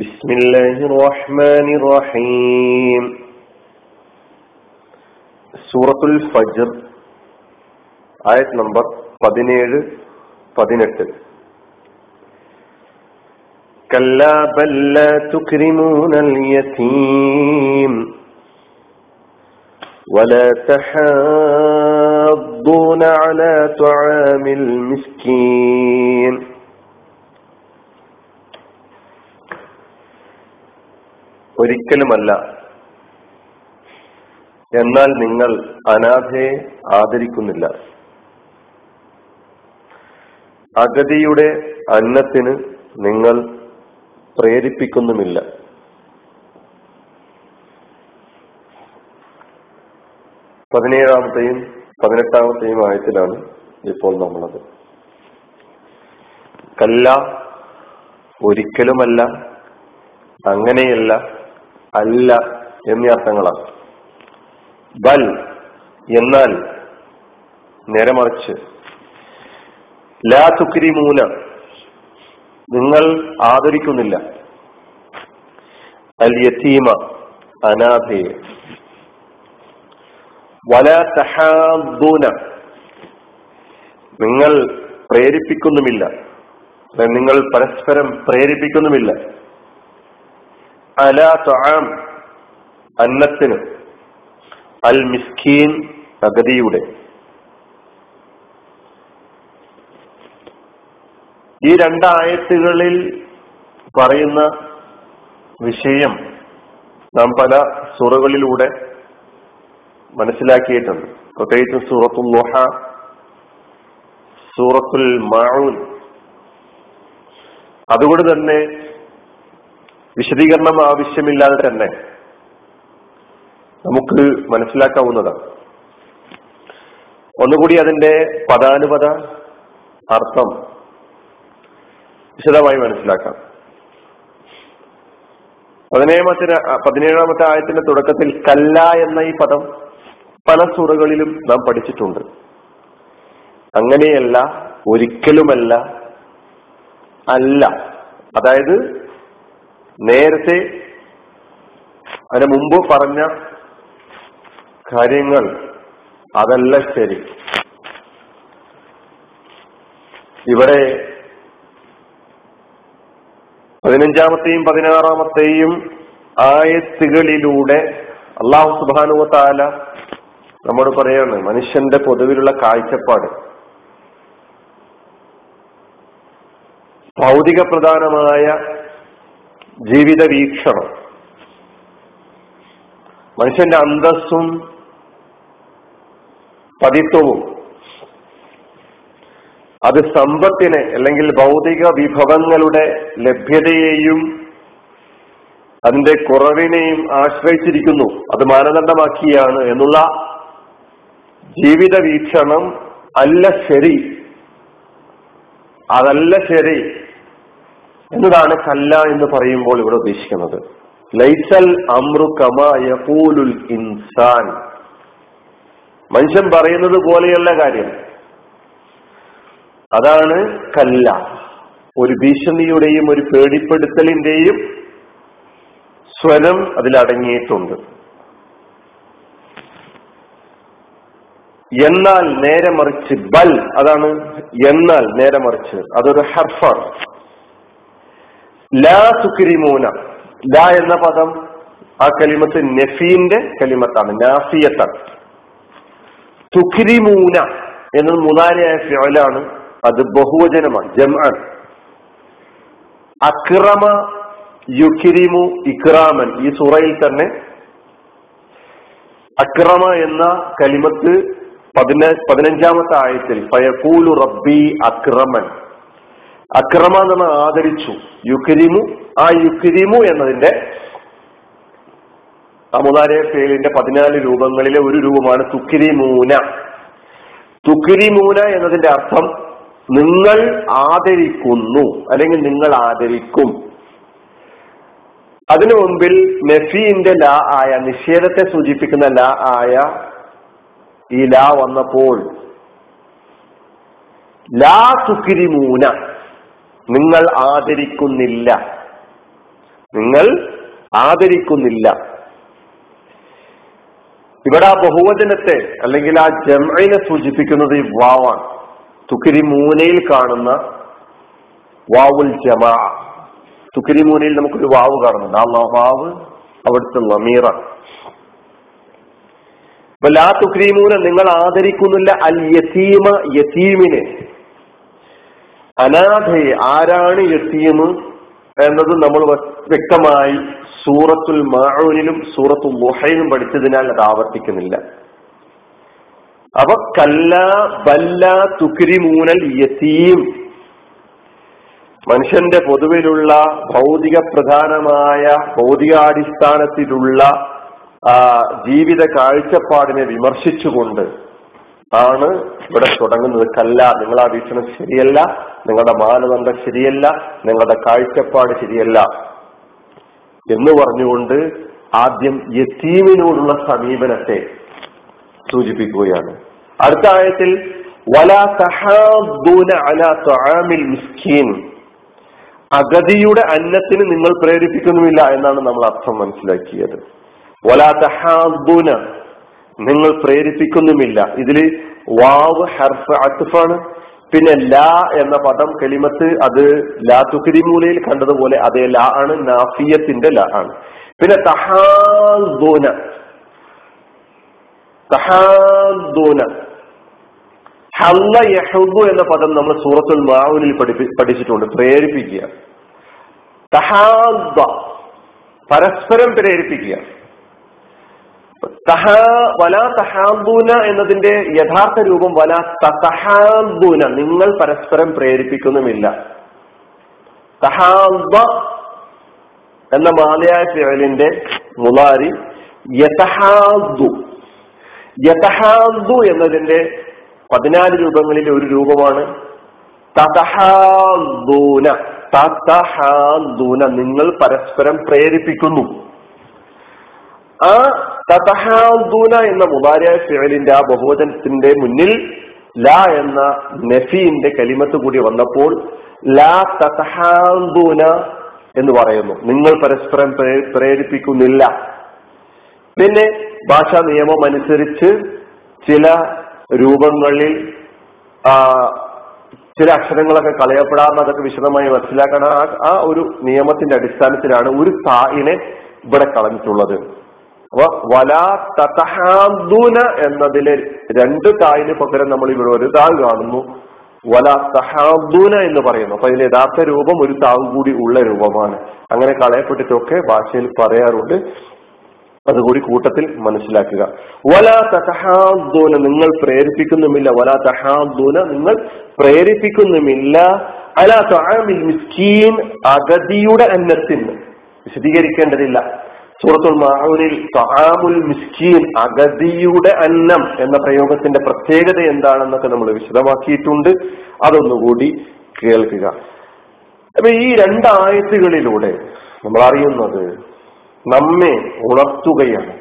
بسم الله الرحمن الرحيم. سورة الفجر. آية نمبر 17 18 كلا بل لا تكرمون اليتيم ولا تحاضون على طعام المسكين ഒരിക്കലുമല്ല. എന്നാൽ നിങ്ങൾ അനാഥയെ ആദരിക്കുന്നില്ല. അഗതിയുടെ അന്നത്തിന് നിങ്ങൾ പ്രേരിപ്പിക്കുന്നുമില്ല. പതിനേഴാമത്തെയും പതിനെട്ടാമത്തെയും ആയത്തിലാണ് ഇപ്പോൾ നമ്മളത്. കല്ല ഒരിക്കലുമല്ല അങ്ങനെയല്ല അല്ല എന്നീ അർത്ഥങ്ങളാണ്. ബൽ എന്നാൽ നേരമറിച്ച് ലാ തുക്രിമൂന നിങ്ങൾ ആദരിക്കുന്നില്ല. അൽ അനാഥയെ വല തഹാദൂന നിങ്ങൾ പ്രേരിപ്പിക്കുന്നുമില്ല. നിങ്ങൾ പരസ്പരം പ്രേരിപ്പിക്കുന്നുമില്ല. അല തൊഴാം അന്നത്തിന്. അൽ മിസ്കീൻ അഗതിയുടെ ഈ രണ്ടായത്തുകളിൽ പറയുന്ന വിഷയം നാം പല സുറകളിലൂടെ മനസ്സിലാക്കിയിട്ടുണ്ട്. പ്രത്യേകിച്ച് സൂറത്തുൽ ലോഹ സൂറത്തുൽ മാഊൻ. അതുകൊണ്ട് തന്നെ വിശദീകരണം ആവശ്യമില്ലാതെ തന്നെ നമുക്ക് മനസ്സിലാക്കാവുന്നതാണ്. ഒന്നുകൂടി അതിന്റെ പദാനുപത അർത്ഥം വിശദമായി മനസ്സിലാക്കാം. പതിനേഴാമത്തെ പതിനേഴാമത്തെ ആയത്തിന്റെ തുടക്കത്തിൽ കല്ല എന്ന ഈ പദം പല സുറകളിലും നാം പഠിച്ചിട്ടുണ്ട്. അങ്ങനെയല്ല ഒരിക്കലുമല്ല അല്ല. അതായത് നേരത്തെ അതിന് മുമ്പ് പറഞ്ഞ കാര്യങ്ങൾ അതല്ല ശരി. ഇവിടെ പതിനഞ്ചാമത്തെയും പതിനാറാമത്തെയും ആയത്തുകളിലൂടെ അള്ളാഹു സുബാനുവ താല നമ്മോട് പറയാണ് മനുഷ്യന്റെ പൊതുവിലുള്ള കാഴ്ചപ്പാട്. ഭൗതിക പ്രധാനമായ ജീവിത വീക്ഷണം മനുഷ്യന്റെ അന്തസ്സും പതിത്വവും അത് സമ്പത്തിനെ അല്ലെങ്കിൽ ഭൗതിക വിഭവങ്ങളുടെ ലഭ്യതയെയും അതിന്റെ കുറവിനെയും ആശ്രയിച്ചിരിക്കുന്നു. അത് മാനദണ്ഡമാക്കിയാണ് എന്നുള്ള ജീവിത വീക്ഷണം അല്ല ശരി. അതല്ല ശരി. എന്നതാണ് കല്ല എന്ന് പറയുമ്പോൾ ഇവിടെ ഉദ്ദേശിക്കുന്നത്? ലൈസൽ അമ്രു കമ യഖൂലുൽ ഇൻസാൻ. മനുഷ്യൻ പറയുന്നത് പോലെയുള്ള കാര്യം. അതാണ് കല്ല. ഒരു ഭീഷണിയുടെയും ഒരു പേടിപ്പെടുത്തലിന്റെയും സ്വരം അതിലടങ്ങിയിട്ടുണ്ട്. എന്നാൽ നേരെ മറിച്ച് ബൽ അതാണ് എന്നാൽ നേരെ മറിച്ച് അതൊരു ഹർഫാണ് ലാ സുക്രിമൂന ലാ എന്ന പദം ആ കലിമത്ത് നഫീന്റെ കലിമത്താണ് നാഫിയത്താണ്. തുക്രിമൂന എന്നത് മുതാരിയായ ഫിയലാണ് അത് ബഹുവചനമാണ് ജംആൻ അക്രമ യുക്കിരിമു ഇക്രാമൻ ഈ സുറയിൽ തന്നെ അക്രമ എന്ന കലിമത്ത് പതിന പതിനഞ്ചാമത്തെ ആയത്തിൽ ഫയക്കൂലു റബ്ബി അക്രമൻ. അക്രമ എന്ന് ആദരിച്ചു. യുക്രിമു ആ യുക്രിമു എന്നതിന്റെ മുതാരെ ഫേലിന്റെ പതിനാല് രൂപങ്ങളിലെ ഒരു രൂപമാണ് തുക്രിമൂന. തുക്രിമൂന എന്നതിന്റെ അർത്ഥം നിങ്ങൾ ആദരിക്കുന്നു അല്ലെങ്കിൽ നിങ്ങൾ ആദരിക്കും. അതിനു മുമ്പിൽ നഫീന്റെ ലാ ആയ നിഷേധത്തെ സൂചിപ്പിക്കുന്ന ലാ ആയ ഈ ലാ വന്നപ്പോൾ ലാ തുക്കിരിമൂന നിങ്ങൾ ആദരിക്കുന്നില്ല. നിങ്ങൾ ആദരിക്കുന്നില്ല. ഇവിടെ ആ ബഹുവചനത്തെ അല്ലെങ്കിൽ ആ ജംഇനെ സൂചിപ്പിക്കുന്നത് ഈ വാവാണ്. തുക്കിരി മൂനയിൽ കാണുന്ന വാവുൽ ജമാ. തുക്കിരി മൂനയിൽ നമുക്കൊരു വാവ് കാണുന്നുണ്ട്. ആ വാവ് അവിടുത്തെ ലമീറാണ് അപ്പൊ ലാ തുക്രീമൂന നിങ്ങൾ ആദരിക്കുന്നില്ല. അൽ യസീമ യസീമിനെ അനാഥയെ ആരാണ് എത്തിയെന്ന് എന്നത് നമ്മൾ വ്യക്തമായി സൂറത്തുൽ മാഴൂനിലും സൂറത്തുൽ മുഹയിലും പഠിച്ചതിനാൽ അത് ആവർത്തിക്കുന്നില്ല. അപ്പൊ കല്ല ബല്ല തുക്രിമൂനൽ യത്തീം മനുഷ്യന്റെ പൊതുവിലുള്ള ഭൗതിക പ്രധാനമായ ഭൗതികാടിസ്ഥാനത്തിലുള്ള ജീവിത കാഴ്ചപ്പാടിനെ വിമർശിച്ചുകൊണ്ട് ആണ് ഇവിടെ തുടങ്ങുന്നത്. കല്ല നിങ്ങൾ ആ വീക്ഷണം ശരിയല്ല. നിങ്ങളുടെ മാനദണ്ഡം ശരിയല്ല. നിങ്ങളുടെ കാഴ്ചപ്പാട് ശരിയല്ല. എന്ന് പറഞ്ഞുകൊണ്ട് ആദ്യം യത്തീമിനോടുള്ള സമീപനത്തെ സൂചിപ്പിക്കുകയാണ്. അടുത്ത ആയത്തിൽ അഗതിയുടെ അന്നത്തിന് നിങ്ങൾ പ്രേരിപ്പിക്കുന്നുമില്ല എന്നാണ് നമ്മൾ അർത്ഥം മനസ്സിലാക്കിയത്. വലാ നിങ്ങൾ പ്രേരിപ്പിക്കുന്നുമില്ല. ഇതിൽ വാവ് ഹർഫ് അത്തുഫാണ് പിന്നെ ലാ എന്ന പദം കെളിമത്ത് അത് ലാ തുക്രിമൂലയിൽ കണ്ടതുപോലെ അതേ ലാ ആണ് നാഫിയത്തിന്റെ ലാ ആണ്. പിന്നെ തഹാദൂന. തഹാദൂന. ഹല്ല യഹുബു എന്ന പദം നമ്മൾ സൂറത്തുൽ മാവുനിൽ പഠിച്ചിട്ടുണ്ട് പ്രേരിപ്പിക്കുക. തഹാദ. പരസ്പരം പ്രേരിപ്പിക്കുക. വലാ എന്നതിന്റെ യഥാർത്ഥ രൂപം വലാ തഹാബൂന. നിങ്ങൾ പരസ്പരം പ്രേരിപ്പിക്കുന്നുമില്ല. തഹാബ എന്ന മാലയായ ഫിഴലിന്റെ മുലാരി യതഹാദു യതഹാദു എന്നതിന്റെ പതിനാല് രൂപങ്ങളിൽ ഒരു രൂപമാണ് തതഹാദൂന തതഹാദൂന നിങ്ങൾ പരസ്പരം പ്രേരിപ്പിക്കുന്നു. ആ തതഹാദൂന എന്ന മുബാരിയായ ഫിഴലിന്റെ ആ ബഹുവചനത്തിന്റെ മുന്നിൽ ലാ എന്ന നഫീന്റെ കലിമത്ത് കൂടി വന്നപ്പോൾ ലാ തതഹാദുന എന്ന് പറയുന്നു. നിങ്ങൾ പരസ്പരം പ്രേരിപ്പിക്കുന്നില്ല. പിന്നെ ഭാഷാ നിയമം അനുസരിച്ച് ചില രൂപങ്ങളിൽ ചില അക്ഷരങ്ങളൊക്കെ കളയപ്പെടാമെന്ന് അതൊക്കെ വിശദമായി മനസ്സിലാക്കാൻ ആ ഒരു നിയമത്തിന്റെ അടിസ്ഥാനത്തിലാണ് ഒരു സായിനെ ഇവിടെ കളഞ്ഞിട്ടുള്ളത്. അപ്പൊ വലാ തതഹാദൂന എന്നതിലെ രണ്ട് തായിന് പകരം നമ്മൾ ഇവിടെ ഒരു താവ് കാണുന്നു. വല തഹാദൂന എന്ന് പറയുന്നു. അപ്പൊ അതിന്റെ യഥാർത്ഥ രൂപം ഒരു താവ് കൂടി ഉള്ള രൂപമാണ്. അങ്ങനെ കളയപ്പെട്ടിട്ടൊക്കെ ഭാഷയിൽ പറയാറുണ്ട്. അതുകൂടി കൂട്ടത്തിൽ മനസ്സിലാക്കുക. വല തഹാദൂന നിങ്ങൾ പ്രേരിപ്പിക്കുന്നുമില്ല. വല തഹാദൂന നിങ്ങൾ പ്രേരിപ്പിക്കുന്നുമില്ല. അല തൊഴാമിൽ മിസ്കീൻ അഗതിയുടെ അന്നത്തിന് വിശദീകരിക്കേണ്ടതില്ല. സൂറത്തുൽ മാഹൂരിൽ സഹാമുൽ മിസ്കീൻ അഗതിയുടെ അന്നം എന്ന പ്രയോഗത്തിന്റെ പ്രത്യേകത എന്താണെന്നൊക്കെ നമ്മൾ വിശദമാക്കിയിട്ടുണ്ട്. അതൊന്നുകൂടി കേൾക്കുക. അപ്പൊ ഈ രണ്ടായത്തുകളിലൂടെ നമ്മൾ അറിയുന്നത് നമ്മെ ഉണർത്തുകയാണ്.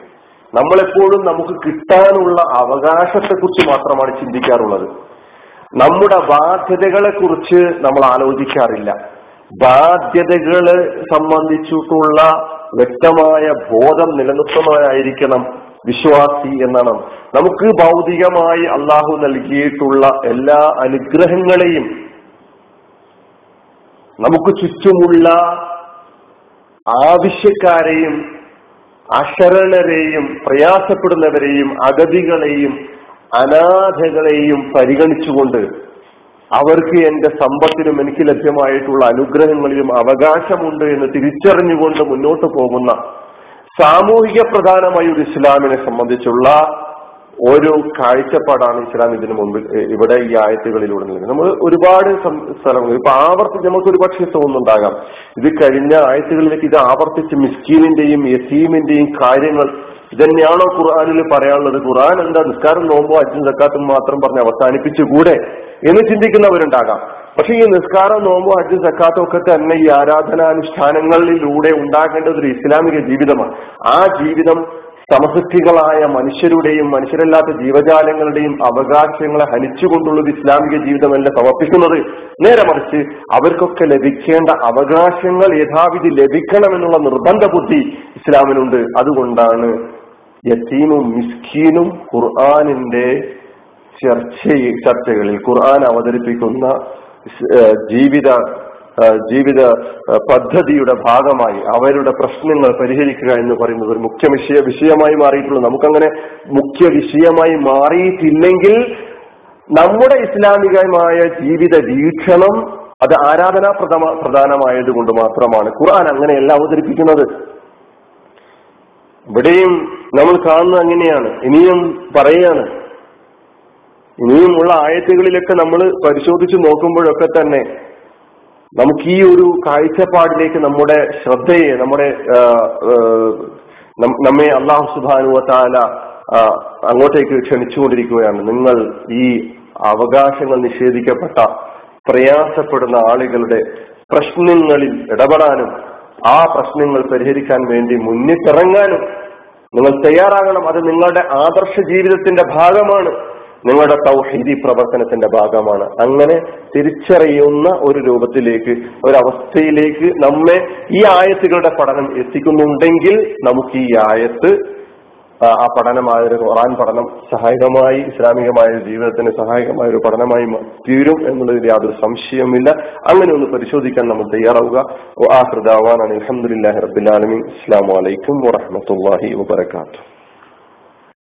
നമ്മളെപ്പോഴും നമുക്ക് കിട്ടാനുള്ള അവകാശത്തെക്കുറിച്ച് മാത്രമാണ് ചിന്തിക്കാറുള്ളത്. നമ്മുടെ ബാധ്യതകളെ കുറിച്ച് നമ്മൾ ആലോചിക്കാറില്ല. ബാധ്യതകളെ സംബന്ധിച്ചിട്ടുള്ള വ്യക്തമായ ബോധം നിലനിർത്തുന്നവരായിരിക്കണം വിശ്വാസി എന്നാണ്. നമുക്ക് ഭൗതികമായി അള്ളാഹു നൽകിയിട്ടുള്ള എല്ലാ അനുഗ്രഹങ്ങളെയും നമുക്ക് ചുറ്റുമുള്ള ആവശ്യക്കാരെയും അശരണരെയും പ്രയാസപ്പെടുന്നവരെയും അഗതികളെയും അനാഥകളെയും പരിഗണിച്ചുകൊണ്ട് അവർക്ക് എന്റെ സമ്പത്തിലും എനിക്ക് ലഭ്യമായിട്ടുള്ള അനുഗ്രഹങ്ങളിലും അവകാശമുണ്ട് എന്ന് തിരിച്ചറിഞ്ഞുകൊണ്ട് മുന്നോട്ട് പോകുന്ന സാമൂഹിക പ്രധാനമായ ഒരു ഇസ്ലാമിനെ സംബന്ധിച്ചുള്ള ഒരു കാഴ്ചപ്പാടാണ് ഇസ്ലാം ഇതിനു മുമ്പ് ഇവിടെ ഈ ആയത്തുകളിലൂടെ നൽകുന്നത്. നമ്മൾ ഒരുപാട് സ്ഥലങ്ങൾ ഇപ്പൊ ആവർത്തിച്ച് നമുക്ക് ഒരു പക്ഷേ തോന്നുന്നുണ്ടാകാം. ഇത് കഴിഞ്ഞ ആയത്തുകളിലേക്ക് ഇത് ആവർത്തിച്ച് മിസ്കീനിന്റെയും യസീമിന്റെയും കാര്യങ്ങൾ ഇതന്നെയാണോ ഖുർആാനിൽ പറയാനുള്ളത്? ഖുർആൻ എന്താ നിസ്കാരം നോമ്പോ അജ്ജും സക്കാത്തും മാത്രം പറഞ്ഞ് അവസാനിപ്പിച്ചുകൂടെ എന്ന് ചിന്തിക്കുന്നവരുണ്ടാകാം. പക്ഷെ ഈ നിസ്കാരം നോമ്പോ ഹജ്ജ് സക്കാത്തും ഒക്കെ തന്നെ ഈ ആരാധനാനുഷ്ഠാനങ്ങളിലൂടെ ഉണ്ടാകേണ്ടത് ഒരു ഇസ്ലാമിക ജീവിതമാണ്. ആ ജീവിതം സമസൃഷ്ടികളായ മനുഷ്യരുടെയും മനുഷ്യരല്ലാത്ത ജീവജാലങ്ങളുടെയും അവകാശങ്ങളെ ഹനിച്ചുകൊണ്ടുള്ളത് ഇസ്ലാമിക ജീവിതമല്ല സമർപ്പിക്കുന്നത്. നേരെ മറിച്ച് അവർക്കൊക്കെ ലഭിക്കേണ്ട അവകാശങ്ങൾ യഥാവിധി ലഭിക്കണമെന്നുള്ള നിർബന്ധ ബുദ്ധി ഇസ്ലാമിനുണ്ട്. അതുകൊണ്ടാണ് യത്തീമും മിസ്കീനും ഖുർആാനിന്റെ ചർച്ച ചർച്ചകളിൽ ഖുർആൻ അവതരിപ്പിക്കുന്ന ജീവിത ജീവിത പദ്ധതിയുടെ ഭാഗമായി അവരുടെ പ്രശ്നങ്ങൾ പരിഹരിക്കുക എന്ന് പറയുന്നത് ഒരു മുഖ്യ വിഷയ വിഷയമായി മാറിയിട്ടുള്ളൂ. നമുക്കങ്ങനെ മുഖ്യ വിഷയമായി മാറിയിട്ടില്ലെങ്കിൽ നമ്മുടെ ഇസ്ലാമികമായ ജീവിത വീക്ഷണം അത് ആരാധനാ പ്രധാന പ്രധാനമായത് കൊണ്ട് മാത്രമാണ്. ഖുർആൻ അങ്ങനെയല്ല അവതരിപ്പിക്കുന്നത്. ഇവിടെയും നമ്മൾ കാണുന്നത് അങ്ങനെയാണ്. ഇനിയും പറയാണ്. ഇനിയുമുള്ള ആയത്തുകളിലൊക്കെ നമ്മൾ പരിശോധിച്ച് നോക്കുമ്പോഴൊക്കെ തന്നെ നമുക്ക് ഈ ഒരു കാഴ്ചപ്പാടിലേക്ക് നമ്മുടെ ശ്രദ്ധയെ നമ്മുടെ നമ്മെ അള്ളാഹു സുബാനുവത്താല അങ്ങോട്ടേക്ക് ക്ഷണിച്ചുകൊണ്ടിരിക്കുകയാണ്. നിങ്ങൾ ഈ അവകാശങ്ങൾ നിഷേധിക്കപ്പെട്ട പ്രയാസപ്പെടുന്ന ആളുകളുടെ പ്രശ്നങ്ങളിൽ ഇടപെടാനും ആ പ്രശ്നങ്ങൾ പരിഹരിക്കാൻ വേണ്ടി മുന്നിട്ടിറങ്ങാനും നിങ്ങൾ തയ്യാറാകണം. അത് നിങ്ങളുടെ ആദർശ ജീവിതത്തിന്റെ ഭാഗമാണ്. നിങ്ങളുടെ തൗഹീദി പ്രവർത്തനത്തിന്റെ ഭാഗമാണ്. അങ്ങനെ തിരിച്ചറിയുന്ന ഒരു രൂപത്തിലേക്ക് ഒരവസ്ഥയിലേക്ക് നമ്മെ ഈ ആയത്തുകളുടെ പഠനം എത്തിക്കുന്നുണ്ടെങ്കിൽ നമുക്ക് ഈ ആയത്ത് ആ പഠനമായ ഒരു ഖുറാൻ പഠനം സഹായകമായി ഇസ്ലാമികമായ ജീവിതത്തിന് സഹായകമായ ഒരു പഠനമായി തീരും എന്നുള്ളതിൽ യാതൊരു സംശയവുമില്ല. അങ്ങനെ ഒന്ന് പരിശോധിക്കാൻ നമ്മൾ തയ്യാറാവുക. ആഹൃദാവാൻ അലഹമുല്ലാഹി റബിൻ അലമീൻ അസ്സാം വലൈക്കും വാഹമത്തല്ലാഹി വാത്തു